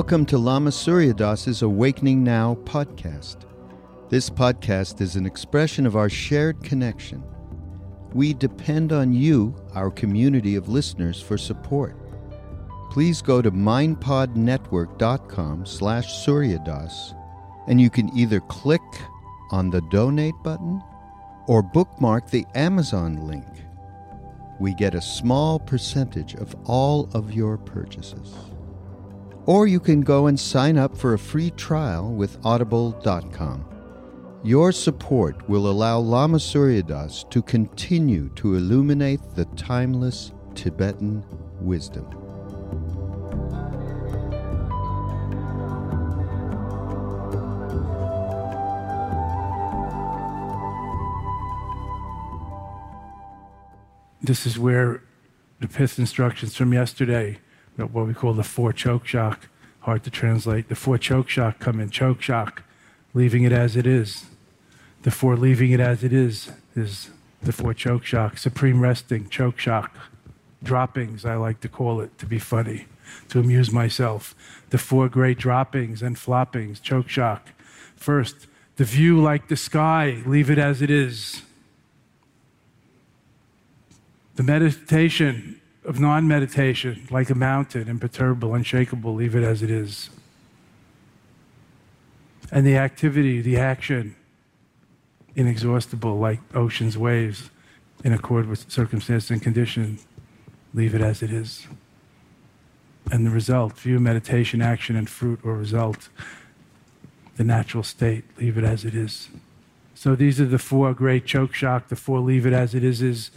Welcome to Lama Surya Das's Awakening Now podcast. This podcast is an expression of our shared connection. We depend on you, our community of listeners, for support. Please go to mindpodnetwork.com slash suryadas and you can either click on the donate button or bookmark the Amazon link. We get a small percentage of all of your purchases. Or you can go and sign up for a free trial with audible.com. Your support will allow Lama Surya Das to continue to illuminate the timeless Tibetan wisdom. This is where the pith instructions from yesterday what we call the four chokshak, hard to translate. The four chokshak come in chokshak, leaving it as it is. The four leaving it as it is is the four chokshak, supreme resting, chokshak, droppings, I like to call it to be funny, to amuse myself. The four great droppings and floppings, chokshak. First, the view like the sky, leave it as it is. The meditation of non meditation, like a mountain, imperturbable, unshakable, leave it as it is. And the activity, the action, inexhaustible, like ocean's waves, in accord with circumstance and condition, leave it as it is. And the result, view, meditation, action, and fruit or result, the natural state, leave it as it is. So these are the four great chokshak, the four leave it as it is is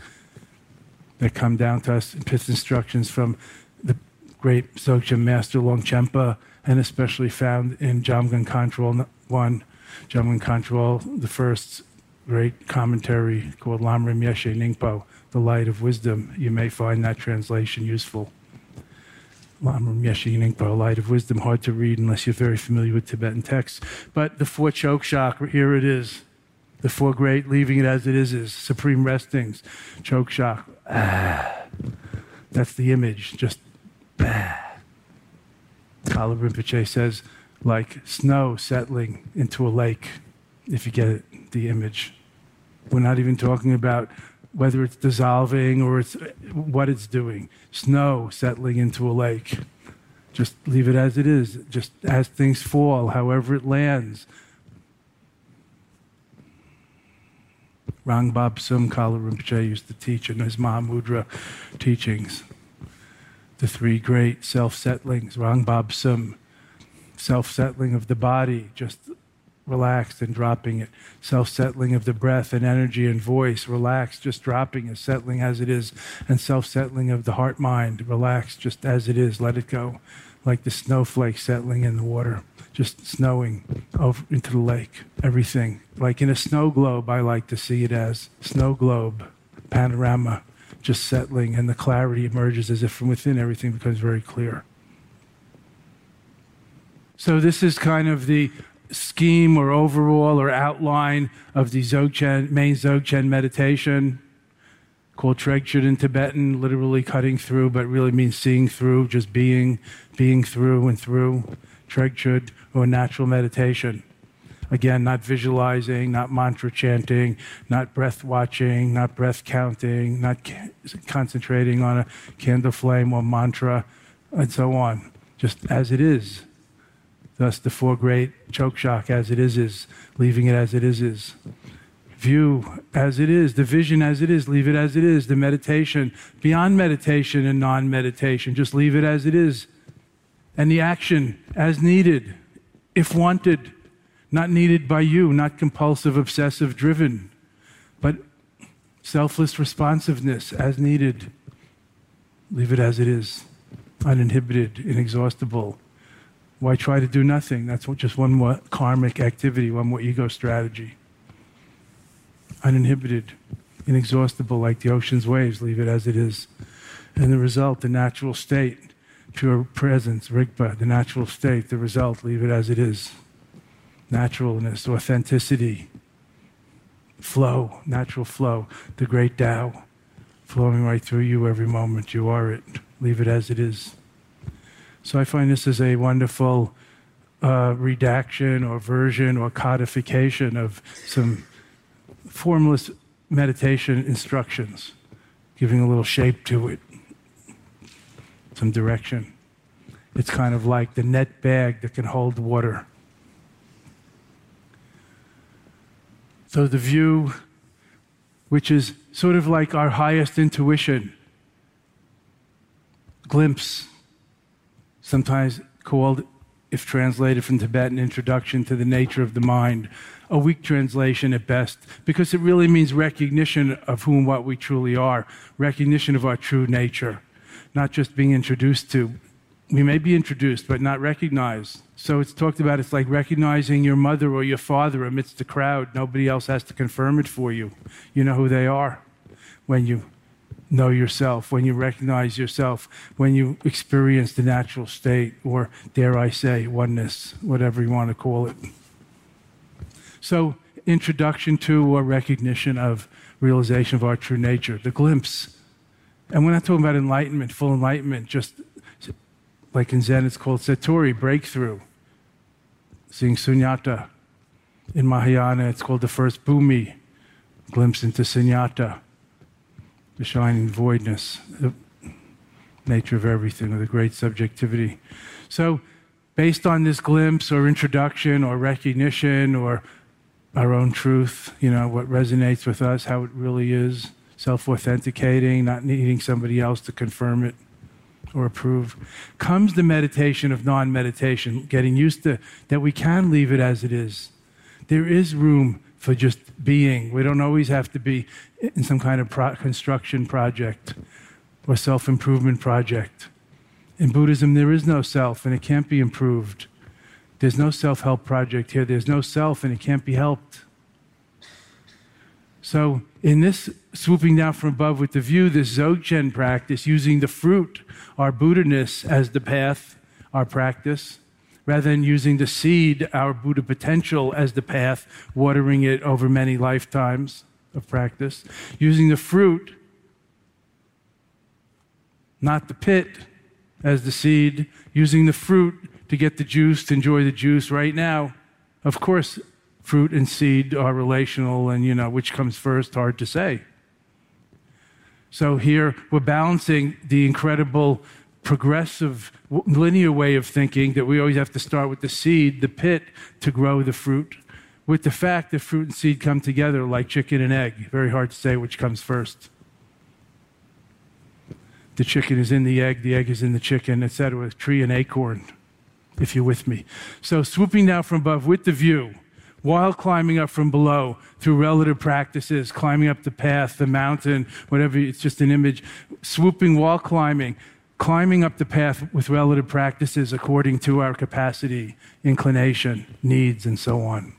that come down to us in pith instructions from the great Dzogchen master Longchenpa, and especially found in Jamgon Kongtrul 1, Jamgon Kongtrul, the first great commentary called Lamrim Yeshe Ningpo, The Light of Wisdom. You may find that translation useful. Lamrim Yeshe Ningpo, Light of Wisdom, hard to read unless you're very familiar with Tibetan texts. But the four choke chakra, here it is. The four great, leaving it as it is, is supreme restings, chokshak. Ah. That's the image, just ah. Kalu Rinpoche says, like snow settling into a lake, if you get it, the image. We're not even talking about whether it's dissolving or it's what it's doing. Snow settling into a lake. Just leave it as it is. Just as things fall, however it lands, Rangbab Sum Kalu Rinpoche used to teach in his Mahamudra teachings. The three great self settlings, Rangbab Sum, self settling of the body, just relaxed and dropping it. Self settling of the breath and energy and voice, relaxed, just dropping it, settling as it is. And self settling of the heart mind, relaxed just as it is, let it go. Like the snowflakes settling in the water, just snowing over into the lake, everything. Like in a snow globe, I like to see it as snow globe, panorama, just settling, and the clarity emerges as if from within everything becomes very clear. So, this is kind of the scheme or overall or outline of the Dzogchen, main Dzogchen meditation called Trekchö in Tibetan, literally cutting through, but really means seeing through, just being, being through and through. Trekchö, or natural meditation. Again, not visualizing, not mantra chanting, not breath watching, not breath counting, not ca- concentrating on a candle flame or mantra, and so on. Just as it is. Thus, the four great chokshak as it is is, leaving it as it is is view as it is, the vision as it is, leave it as it is, the meditation, beyond meditation and non meditation, just leave it as it is. And the action as needed, if wanted, not needed by you, not compulsive, obsessive, driven, but selfless responsiveness as needed. Leave it as it is, uninhibited, inexhaustible. Why try to do nothing? That's just one more karmic activity, one more ego strategy uninhibited, inexhaustible like the ocean's waves, leave it as it is. And the result, the natural state, pure presence, Rigpa, the natural state, the result, leave it as it is. Naturalness, authenticity, flow, natural flow, the great Tao, flowing right through you every moment. You are it. Leave it as it is. So I find this is a wonderful uh, redaction or version or codification of some formless meditation instructions, giving a little shape to it, some direction. It's kind of like the net bag that can hold water. So the view, which is sort of like our highest intuition, glimpse, sometimes called, if translated from Tibetan, Introduction to the Nature of the Mind, a weak translation at best, because it really means recognition of who and what we truly are, recognition of our true nature, not just being introduced to. We may be introduced, but not recognized. So it's talked about it's like recognizing your mother or your father amidst the crowd. Nobody else has to confirm it for you. You know who they are when you know yourself, when you recognize yourself, when you experience the natural state, or dare I say, oneness, whatever you want to call it. So, introduction to or recognition of realization of our true nature, the glimpse. And we're not talking about enlightenment, full enlightenment, just like in Zen, it's called Satori, breakthrough, seeing sunyata. In Mahayana, it's called the first bhumi, glimpse into sunyata, the shining voidness, the nature of everything, or the great subjectivity. So, based on this glimpse or introduction or recognition or our own truth, you know, what resonates with us, how it really is, self authenticating, not needing somebody else to confirm it or approve, comes the meditation of non meditation, getting used to that we can leave it as it is. There is room for just being. We don't always have to be in some kind of pro- construction project or self improvement project. In Buddhism, there is no self and it can't be improved. There's no self help project here. There's no self, and it can't be helped. So, in this swooping down from above with the view, this Dzogchen practice, using the fruit, our Buddha ness, as the path, our practice, rather than using the seed, our Buddha potential, as the path, watering it over many lifetimes of practice, using the fruit, not the pit, as the seed, using the fruit to get the juice, to enjoy the juice right now. Of course, fruit and seed are relational, and you know, which comes first, hard to say. So here we're balancing the incredible progressive linear way of thinking that we always have to start with the seed, the pit, to grow the fruit, with the fact that fruit and seed come together like chicken and egg. Very hard to say which comes first. The chicken is in the egg, the egg is in the chicken, etc. Tree and acorn if you're with me. So, swooping down from above with the view, while climbing up from below through relative practices, climbing up the path, the mountain, whatever, it's just an image, swooping while climbing, climbing up the path with relative practices according to our capacity, inclination, needs, and so on.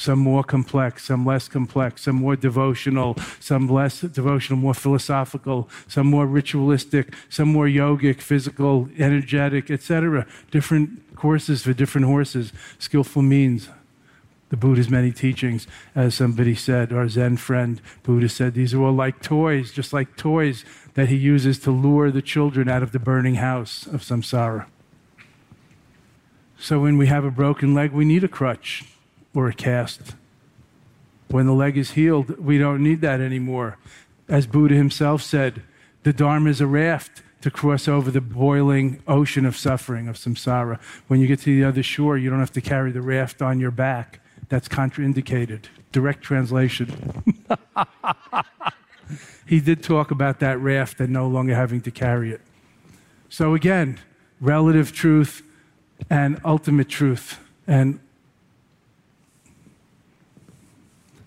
Some more complex, some less complex, some more devotional, some less devotional, more philosophical, some more ritualistic, some more yogic, physical, energetic, etc. Different courses for different horses, skillful means. The Buddha's many teachings, as somebody said, our Zen friend Buddha said, these are all like toys, just like toys that he uses to lure the children out of the burning house of samsara. So when we have a broken leg, we need a crutch or a cast. When the leg is healed, we don't need that anymore. As Buddha himself said, the Dharma is a raft to cross over the boiling ocean of suffering of samsara. When you get to the other shore, you don't have to carry the raft on your back. That's contraindicated. Direct translation. he did talk about that raft and no longer having to carry it. So, again, relative truth and ultimate truth. And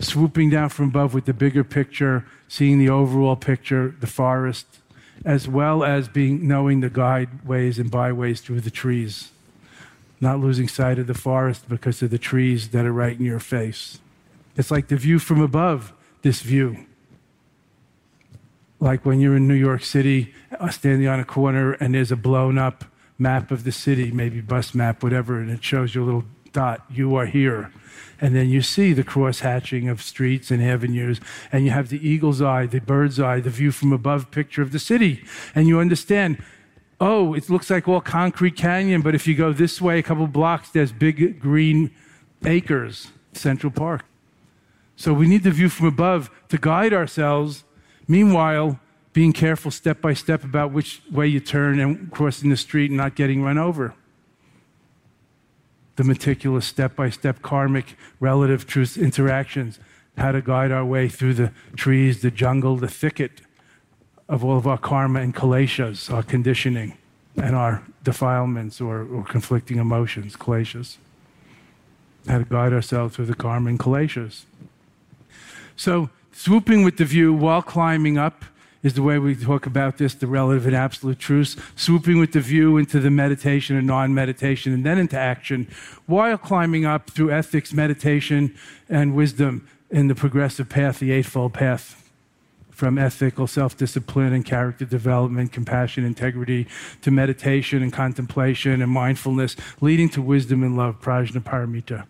swooping down from above with the bigger picture, seeing the overall picture, the forest, as well as being knowing the guideways and byways through the trees. Not losing sight of the forest because of the trees that are right in your face. It's like the view from above, this view like when you're in New York City, uh, standing on a corner and there's a blown up map of the city, maybe bus map, whatever, and it shows you a little dot, you are here. And then you see the cross hatching of streets and avenues, and you have the eagle's eye, the bird's eye, the view from above picture of the city. And you understand, oh, it looks like all concrete canyon, but if you go this way a couple blocks, there's big green acres, Central Park. So we need the view from above to guide ourselves Meanwhile, being careful step by step about which way you turn and crossing the street and not getting run over. The meticulous step by step karmic relative truth interactions, how to guide our way through the trees, the jungle, the thicket of all of our karma and kleshas, our conditioning, and our defilements or, or conflicting emotions, kleshas. How to guide ourselves through the karma and kleshas. So, Swooping with the view while climbing up is the way we talk about this, the relative and absolute truths. Swooping with the view into the meditation and non meditation and then into action while climbing up through ethics, meditation, and wisdom in the progressive path, the Eightfold Path. From ethical self discipline and character development, compassion, integrity, to meditation and contemplation and mindfulness, leading to wisdom and love, prajnaparamita.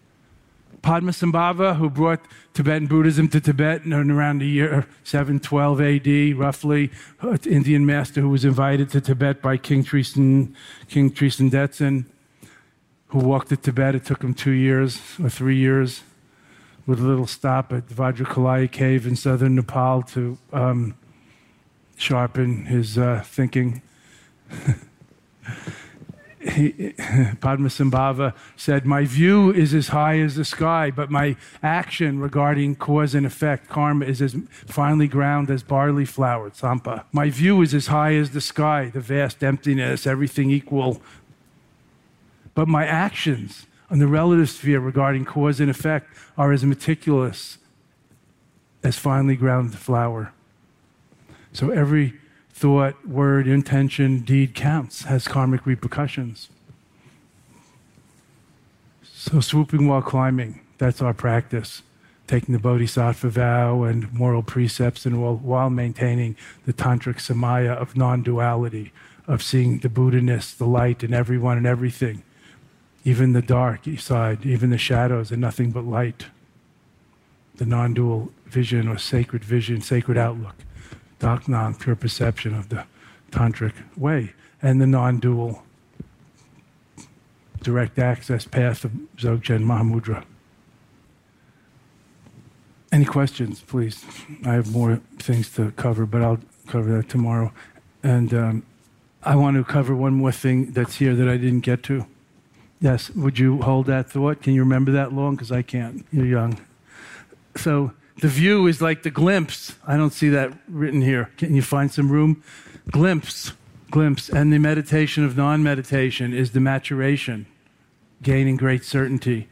Padmasambhava, who brought Tibetan Buddhism to Tibet in around the year 712 AD, roughly, an Indian master who was invited to Tibet by King Trisong, King Trisong Detsen, who walked to Tibet. It took him two years or three years, with a little stop at the Vajrakilaya cave in southern Nepal to um, sharpen his uh, thinking. Padmasambhava said, My view is as high as the sky, but my action regarding cause and effect, karma, is as finely ground as barley flour, tsampa. My view is as high as the sky, the vast emptiness, everything equal. But my actions on the relative sphere regarding cause and effect are as meticulous as finely ground flour. So every thought, word, intention, deed counts, has karmic repercussions. So, swooping while climbing, that's our practice. Taking the bodhisattva vow and moral precepts, and while, while maintaining the tantric samaya of non duality, of seeing the Buddha-ness, the light in everyone and everything, even the dark side, even the shadows, and nothing but light. The non dual vision or sacred vision, sacred outlook. Daknang, pure perception of the tantric way, and the non dual direct access path of Dzogchen Mahamudra. Any questions, please? I have more things to cover, but I'll cover that tomorrow. And um, I want to cover one more thing that's here that I didn't get to. Yes, would you hold that thought? Can you remember that long? Because I can't. You're young. So, the view is like the glimpse. I don't see that written here. Can you find some room? Glimpse, glimpse. And the meditation of non meditation is the maturation, gaining great certainty.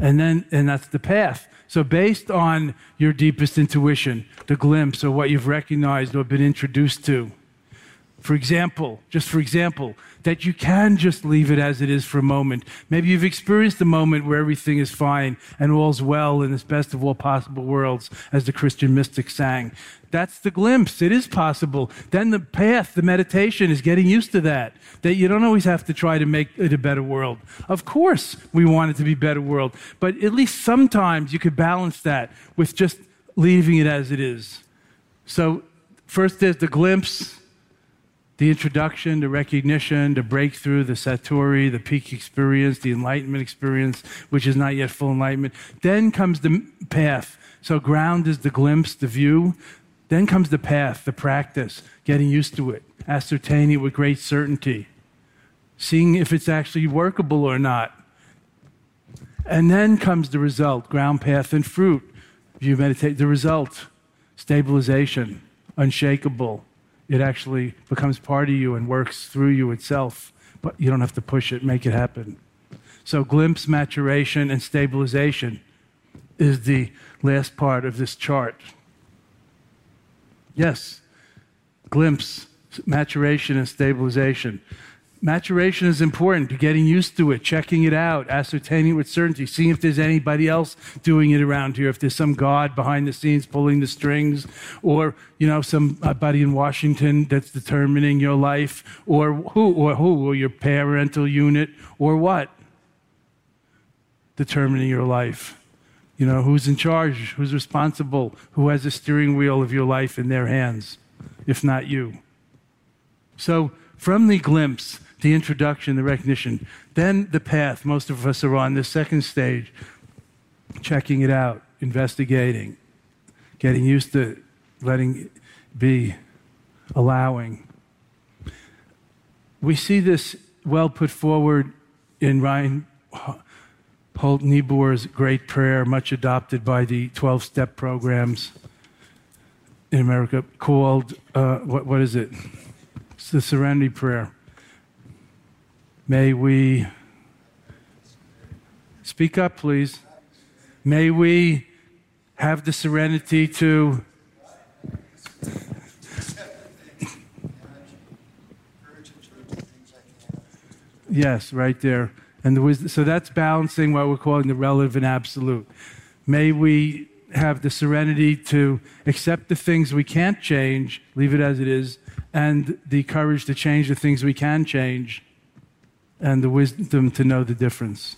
And then, and that's the path. So, based on your deepest intuition, the glimpse, or what you've recognized or been introduced to, For example, just for example, that you can just leave it as it is for a moment. Maybe you've experienced a moment where everything is fine and all's well in this best of all possible worlds, as the Christian mystic sang. That's the glimpse. It is possible. Then the path, the meditation is getting used to that. That you don't always have to try to make it a better world. Of course, we want it to be a better world. But at least sometimes you could balance that with just leaving it as it is. So, first there's the glimpse the introduction, the recognition, the breakthrough, the satori, the peak experience, the enlightenment experience, which is not yet full enlightenment. Then comes the path. So, ground is the glimpse, the view. Then comes the path, the practice, getting used to it, ascertaining it with great certainty, seeing if it's actually workable or not. And then comes the result, ground, path, and fruit. You meditate, the result, stabilization, unshakable it actually becomes part of you and works through you itself, but you don't have to push it, make it happen. So, glimpse, maturation, and stabilization is the last part of this chart. Yes, glimpse, maturation, and stabilization. Maturation is important to getting used to it, checking it out, ascertaining with certainty, seeing if there's anybody else doing it around here, if there's some God behind the scenes pulling the strings, or you know somebody uh, in Washington that's determining your life, or who, or who, or your parental unit, or what determining your life. You know who's in charge, who's responsible, who has the steering wheel of your life in their hands, if not you. So from the glimpse the introduction, the recognition. Then the path most of us are on, the second stage, checking it out, investigating, getting used to letting be, allowing. We see this well put forward in Ryan Holt Niebuhr's great prayer, much adopted by the 12 step programs in America, called, uh, what, what is it? It's the Serenity Prayer. May we speak up, please. May we have the serenity to. yes, right there. And the wisdom, so that's balancing what we're calling the relative and absolute. May we have the serenity to accept the things we can't change, leave it as it is, and the courage to change the things we can change and the wisdom to know the difference.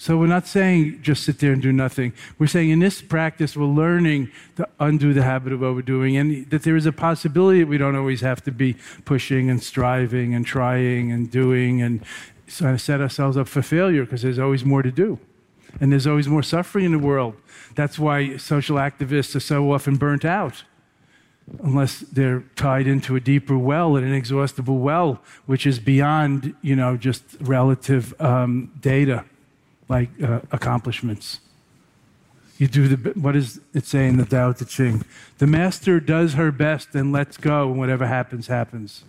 So we're not saying just sit there and do nothing. We're saying in this practice, we're learning to undo the habit of overdoing and that there is a possibility that we don't always have to be pushing and striving and trying and doing and uh, set ourselves up for failure because there's always more to do. And there's always more suffering in the world. That's why social activists are so often burnt out unless they're tied into a deeper well, an inexhaustible well, which is beyond, you know, just relative um, data, like uh, accomplishments. You do the, what does it say in the Tao Te Ching? The master does her best and lets go, and whatever happens, happens.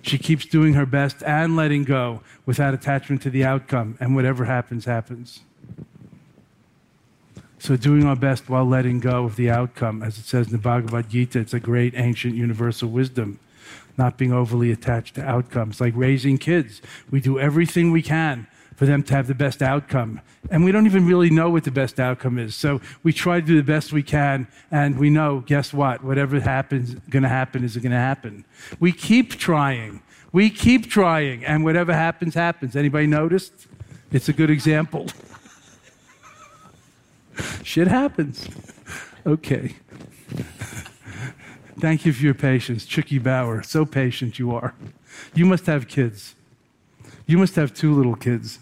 She keeps doing her best and letting go without attachment to the outcome, and whatever happens, happens. So, doing our best while letting go of the outcome, as it says in the Bhagavad Gita, it's a great ancient universal wisdom. Not being overly attached to outcomes. Like raising kids, we do everything we can for them to have the best outcome. And we don't even really know what the best outcome is. So we try to do the best we can, and we know, guess what? Whatever happens, going to happen is going to happen. We keep trying. We keep trying, and whatever happens, happens. Anybody noticed? It's a good example. Shit happens. Okay. Thank you for your patience. Chicky Bauer, so patient you are. You must have kids. You must have two little kids.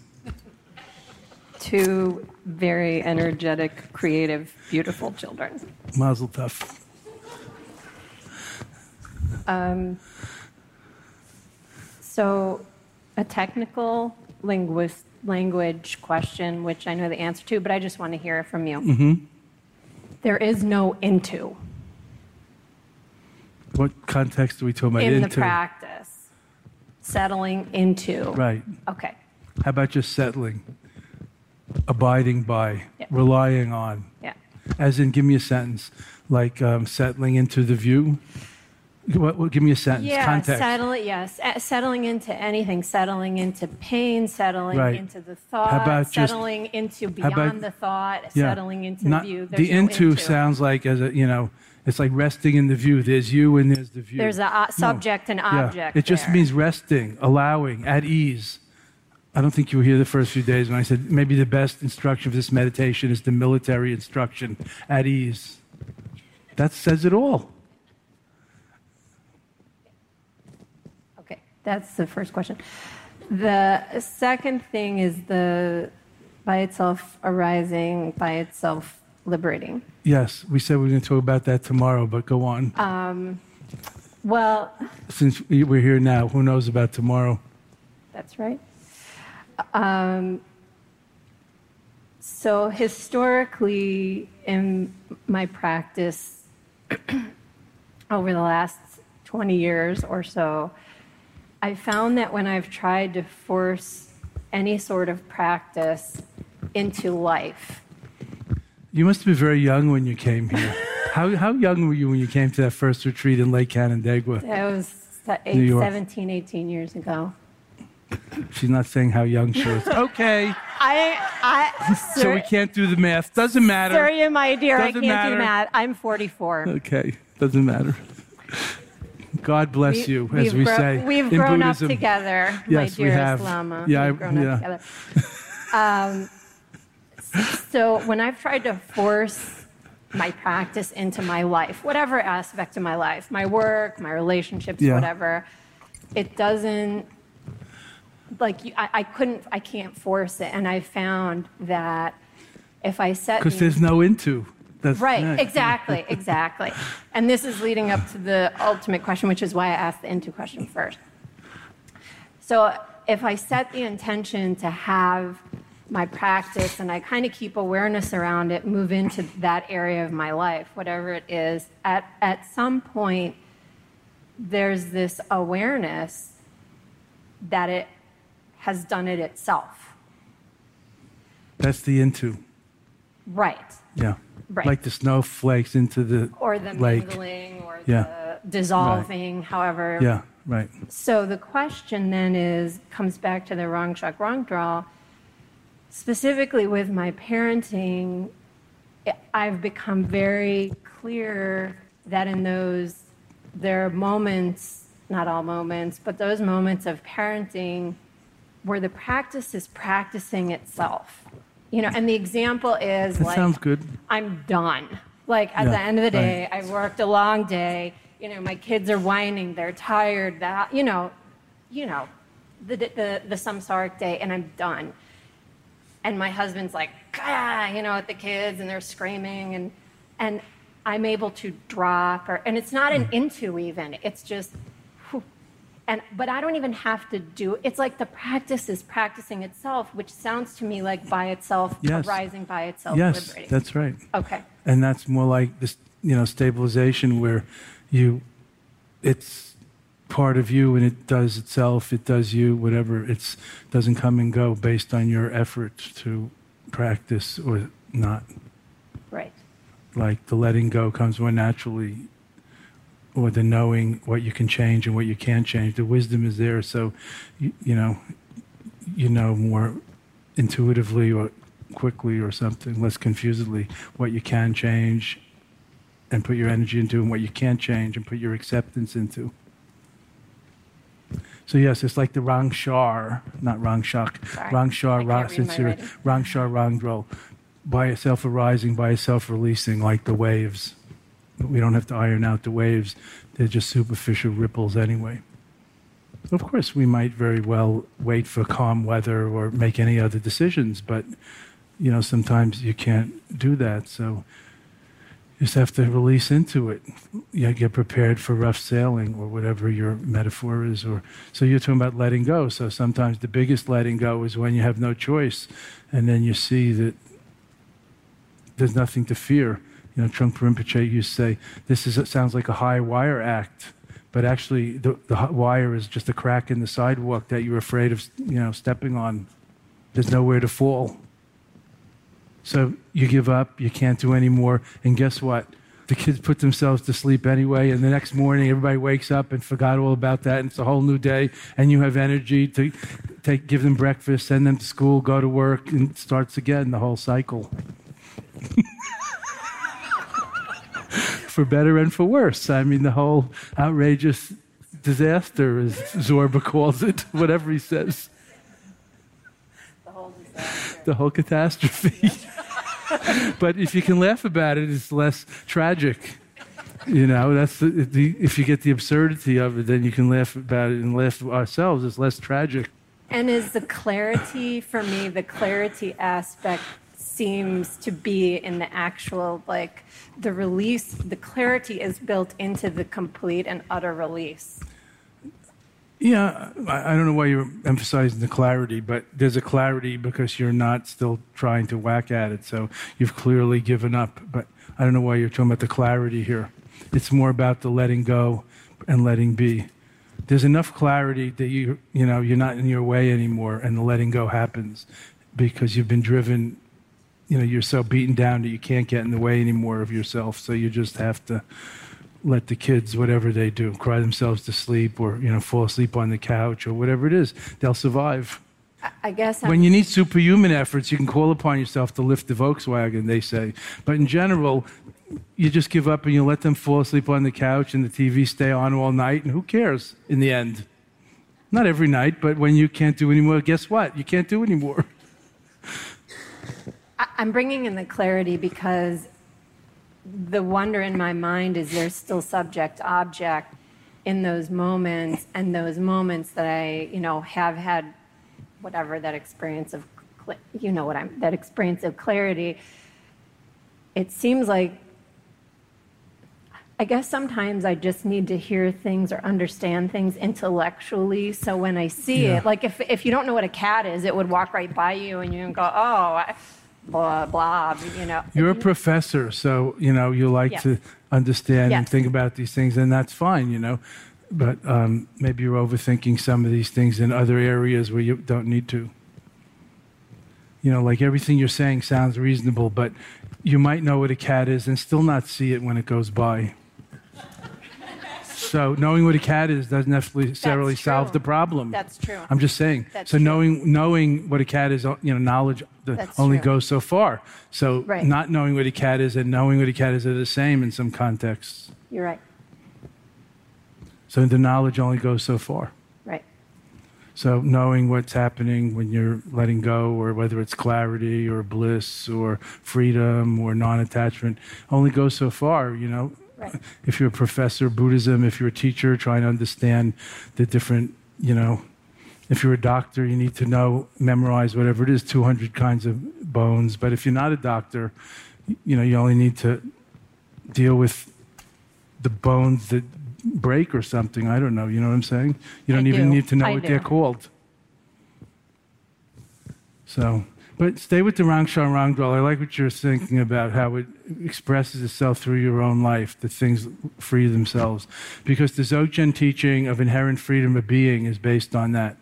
Two very energetic, creative, beautiful children. Mazel tov. Um, so, a technical linguist language question, which I know the answer to, but I just want to hear it from you. Mm-hmm. There is no into. What context are we talking about? In into? the practice. Settling into. Right. Okay. How about just settling? Abiding by, yeah. relying on. Yeah. As in, give me a sentence like um, settling into the view. What, give me a sentence. Yeah, Context. settling. Yes, settling into anything, settling into pain, settling Right. into the thought, How about just- settling into beyond about- the thought, Yeah. settling into Not- the view. the There's no into, sounds like as a you know, it's like resting in the view. There's you and there's the view. There's a uh, subject and object. Yeah. It just there. means resting, allowing, at ease. I don't think you were here the first few days when I said maybe the best instruction for this meditation is the military instruction, at ease. That says it all. Okay, that's the first question. The second thing is the by itself arising, by itself liberating. Yes, we said we were going to talk about that tomorrow, but go on. Uh, Well, Since we- we're here now, who knows about tomorrow? That's right. Um, so historically, in my practice over the last 20 years or so, I found that when I've tried to force any sort of practice into life, You must be very young when you came here. how, how young were you when you came to that first retreat in Lake Canandaigua? that was eight, 17, 18 years ago. She's not saying how young she is. Okay, I, I, so we can't do the math. Doesn't matter. Sorry, my dear, Doesn't can't matter. do math. I'm 44. Okay, doesn't matter. God bless you, as we've gro- say. We've grown Buddhism. up together, my Yes, we dearest have. Lama. Yeah, we've grown yeah. up together. Um, so when I've tried to force my practice into my life, whatever aspect of my life, my work, my relationships, Yeah. whatever, it doesn't like you, I, I couldn't, I can't force it, and I found that if I set Because there's no into. That's Right, exactly, exactly. And this is leading up to the ultimate question, which is why I asked the into question first. So if I set the intention to have my practice and I kind of keep awareness around it, move into that area of my life, whatever it is, at, at some point, there's this awareness that it has done it itself. That's the into. Right. Yeah. Right. Like the snowflakes into the Or the lake. mingling or Yeah. the dissolving, however Yeah, right. So the question then is comes back to the wrong shuck, wrong draw. Specifically with my parenting, I've become very clear that in those there are moments, not all moments, but those moments of parenting where the practice is practicing itself. You know, and the example is That like sounds good. I'm done. Like at Yeah, the end of the day, right. I've worked a long day. You know, my kids are whining, they're tired. That you know, you know, the the the samsaric day, and I'm done. And my husband's like, ah, you know, at the kids, and they're screaming, and and I'm able to drop, or and it's not Hmm. an into even. It's just. And, but I don't even have to do it's like the practice is practicing itself, which sounds to me like by itself, Yes. arising by itself, Yes, liberating. that's right. Okay. and that's more like this you know stabilization where you it's part of you and it does itself it does you whatever it's doesn't come and go based on your effort to practice or not Right. like the letting go comes more naturally or the knowing what you can change and what you can't change. The wisdom is there. So you, you know you know more intuitively or quickly or something less confusedly what you can change and put your energy into and what you can't change and put your acceptance into. So yes it's like the rang shar not rang shak Sorry, rang shar can't ra, read since my you're writing. rang shar rang dro by itself arising by itself releasing like the waves we don't have to iron out the waves they're just superficial ripples anyway of course, we might very well wait for calm weather or make any other decisions, but you know sometimes you can't do that. So you just have to release into it. You get prepared for rough sailing or whatever your metaphor is. Or so you're talking about letting go. So sometimes the biggest letting go is when you have no choice, and then you see that there's nothing to fear. You know, Trungpa Rinpoche used to say, "This is sounds like a high wire act." but actually the, the wire is just a crack in the sidewalk that you're afraid of you know stepping on there's nowhere to fall so you give up you can't do any more and guess what the kids put themselves to sleep anyway, and the next morning everybody wakes up and forgot all about that, and it's a whole new day, and you have energy to take, give them breakfast, send them to school, go to work, and it starts again the whole cycle. for better and for worse. I mean, the whole outrageous disaster, as Zorba calls it, whatever he says. The whole disaster. The whole catastrophe. but if you can laugh about it, it's less tragic. You know, that's the, the, if you get the absurdity of it, then you can laugh about it and laugh ourselves. It's less tragic. And is the clarity for me, the clarity aspect seems to be in the actual, like, the release, the clarity is built into the complete and utter release. Yeah, I, I don't know why you're emphasizing the clarity, but there's a clarity because you're not still trying to whack at it. So you've clearly given up. But I don't know why you're talking about the clarity here. It's more about the letting go and letting be. There's enough clarity that you you know you're not in your way anymore, and the letting go happens because you've been driven. You know, you're so beaten down that you can't get in the way anymore of yourself. So you just have to let the kids, whatever they do, cry themselves to sleep or, you know, fall asleep on the couch or whatever it is, they'll survive. I guess I'm, When you need superhuman efforts, you can call upon yourself to lift the Volkswagen, they say. But in general, you just give up and you let them fall asleep on the couch and the TV stay on all night, and who cares in the end? Not every night, but when you can't do anymore, guess what? You can't do anymore. I'm bringing in the clarity because the wonder in my mind is there's still subject object in those moments and those moments that I, you know, have had whatever that experience of, you know what I'm, that experience of clarity. It seems like, I guess sometimes I just need to hear things or understand things intellectually. So when I see Yeah. it, like if, if you don't know what a cat is, it would walk right by you and you go, oh, I, blah, blah, you know. You're a professor, so, you know, you like Yes. to understand and think about these things, and that's fine, you know. But um, maybe you're overthinking some of these things in other areas where you don't need to. You know, like everything you're saying sounds reasonable, but you might know what a cat is and still not see it when it goes by. So knowing what a cat is doesn't necessarily That's solve true. the problem. That's true. I'm just saying. That's so true. knowing knowing what a cat is, you know, knowledge That's only true. goes so far. So Right. not knowing what a cat is and knowing what a cat is are the same in some contexts. You're right, So the knowledge only goes so far. right. So knowing what's happening when you're letting go, or whether it's clarity or bliss or freedom or non-attachment, only goes so far. You know, Right. if you're a professor of Buddhism, if you're a teacher trying to understand the different, you know, if you're a doctor, you need to know, memorize whatever it is, 200 kinds of bones. But if you're not a doctor, you know, you only need to deal with the bones that break or something. I don't know. You know what I'm saying? You don't even do. need to know I what do. they're called. So, but stay with the Rangshar Rangdral. I like what you're thinking about how it expresses itself through your own life, that things free themselves. Because the Dzogchen teaching of inherent freedom of being is based on that.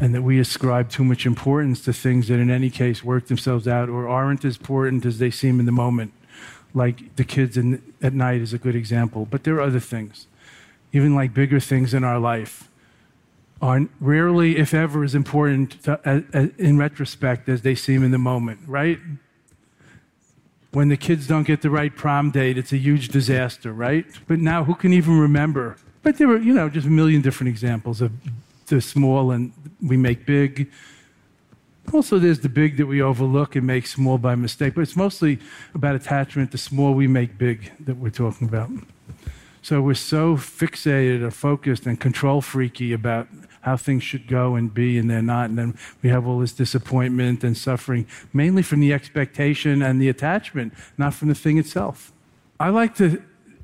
And that we ascribe too much importance to things that, in any case, work themselves out or aren't as important as they seem in the moment. Like the kids in, at night is a good example. But there are other things, even like bigger things in our life are rarely, if ever, as important to, a, a, in retrospect as they seem in the moment, right? When the kids don't get the right prom date, it's a huge disaster, right? But now, who can even remember? But there were, you know, just a million different examples of the small and we make big. Also, there's the big that we overlook and make small by mistake, but it's mostly about attachment. The small we make big that we're talking about. So we're so fixated or focused and control freaky about how things should go and be, and they're not. And then we have all this disappointment and suffering, mainly from the expectation and the attachment, not from the thing itself. I like to,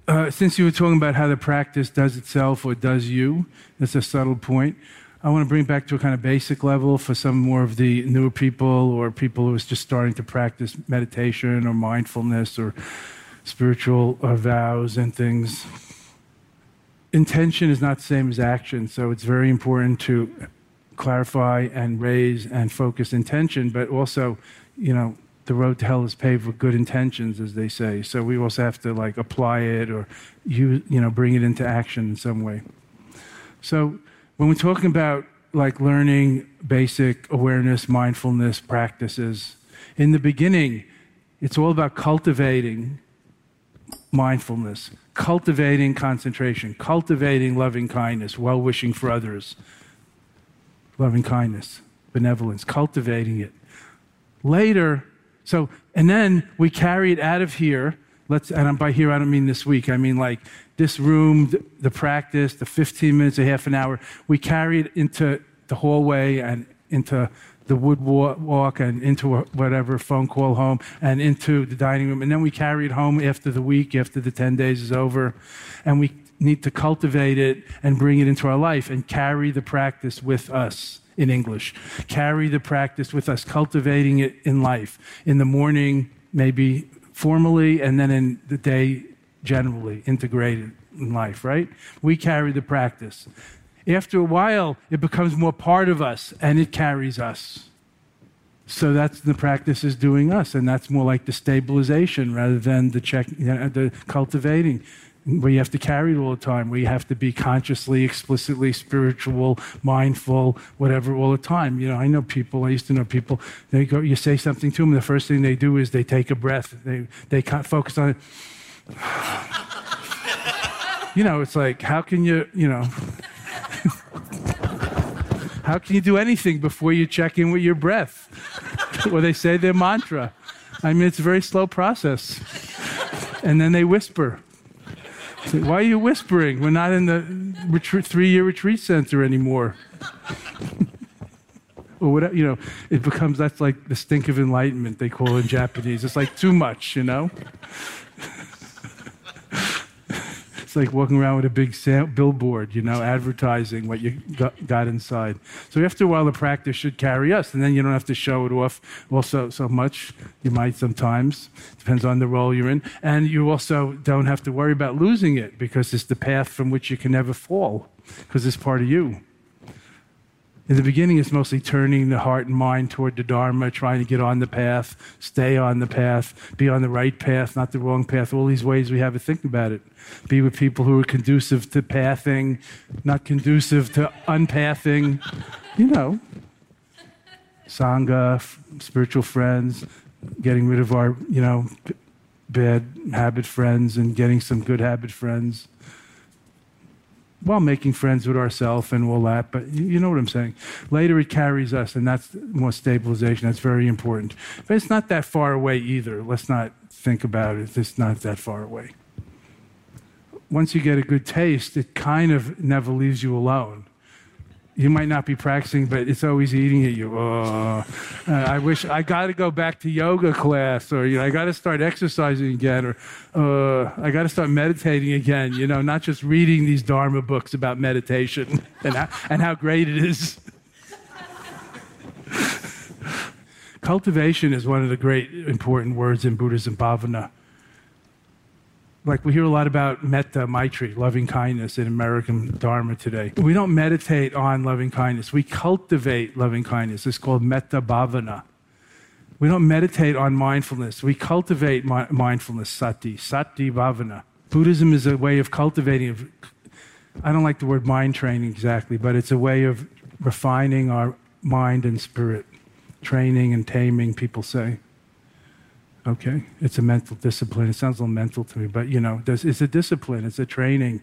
uh, since you were talking about how the practice does itself or does you, that's a subtle point. I want to bring back to a kind of basic level for some more of the newer people or people who are just starting to practice meditation or mindfulness or spiritual uh, vows and things intention is not the same as action, so it's very important to clarify and raise and focus intention, but also, you know, the road to hell is paved with good intentions, as they say. So we also have to like apply it or you you know bring it into action in some way. So when we're talking about like learning basic awareness, mindfulness practices, in the beginning, it's all about cultivating mindfulness, cultivating concentration, cultivating loving kindness, well wishing for others, loving kindness, benevolence, cultivating it. Later, so, and then we carry it out of here. Let's, and by here, I don't mean this week. I mean like this room, the, practice, the 15 minutes, a half an hour. We carry it into the hallway and into the wood walk and into whatever phone call home and into the dining room. And then we carry it home after the week, after the 10 days is over. And we need to cultivate it and bring it into our life and carry the practice with us in English. Carry the practice with us, cultivating it in life. In the morning, maybe formally, and then in the day, generally, integrated in life, right? We carry the practice. After a while, it becomes more part of us and it carries us. So that's the practice is doing us, and that's more like the stabilization rather than the check, you know, the cultivating where you have to carry it all the time, where you have to be consciously, explicitly spiritual, mindful, whatever, all the time. You know, I know people. I used to know people. They go, you say something to them, the first thing they do is they take a breath. They they can't focus on it. you know, it's like how can you, you know. How can you do anything before you check in with your breath? or they say their mantra. I mean, it's a very slow process. And then they whisper. Why are you whispering? We're not in the retreat, three-year retreat center anymore. or whatever, you know, it becomes that's like the stink of enlightenment they call in Japanese. It's like too much, you know. Like walking around with a big billboard, you know, advertising what you got, got, inside. So after a while, the practice should carry us, and then you don't have to show it off also so much. You might sometimes, depends on the role you're in, and you also don't have to worry about losing it because it's the path from which you can never fall because it's part of you. In the beginning, it's mostly turning the heart and mind toward the Dharma, trying to get on the path, stay on the path, be on the right path, not the wrong path. All these ways we have to think about it. Be with people who are conducive to pathing, not conducive to unpathing. You know, Sangha, spiritual friends, getting rid of our, you know, bad habit friends and getting some good habit friends while making friends with ourselves and all that, but you know what I'm saying. Later it carries us, and that's more stabilization. That's very important. But it's not that far away either. Let's not think about it. It's not that far away. Once you get a good taste, it kind of never leaves you alone you might not be practicing, but it's always eating at you. Oh, uh, I wish I got to go back to yoga class, or you know, I got to start exercising again, or uh, I got to start meditating again. You know, not just reading these Dharma books about meditation and how, and how great it is. Cultivation is one of the great important words in Buddhism, bhavana like we hear a lot about metta, maitri, loving kindness in American Dharma today. We don't meditate on loving kindness. We cultivate loving kindness. It's called metta bhavana. We don't meditate on mindfulness. We cultivate mi- mindfulness, sati, sati bhavana. Buddhism is a way of cultivating. I don't like the word mind training exactly, but it's a way of refining our mind and spirit, training and taming, people say. Okay, it's a mental discipline. It sounds a little mental to me, but you know, it's a discipline. It's a training.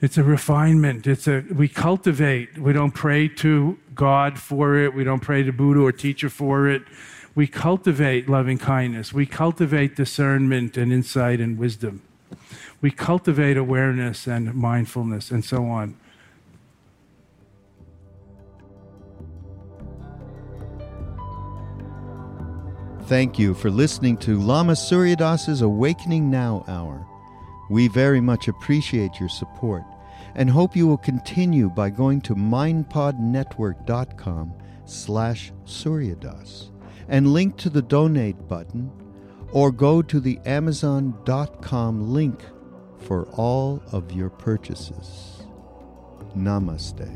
It's a refinement. It's a we cultivate. We don't pray to God for it. We don't pray to Buddha or teacher for it. We cultivate loving kindness. We cultivate discernment and insight and wisdom. We cultivate awareness and mindfulness and so on. Thank you for listening to Lama Surya Das's Awakening Now Hour. We very much appreciate your support and hope you will continue by going to mindpodnetwork.com slash suryadas and link to the donate button or go to the amazon.com link for all of your purchases. Namaste.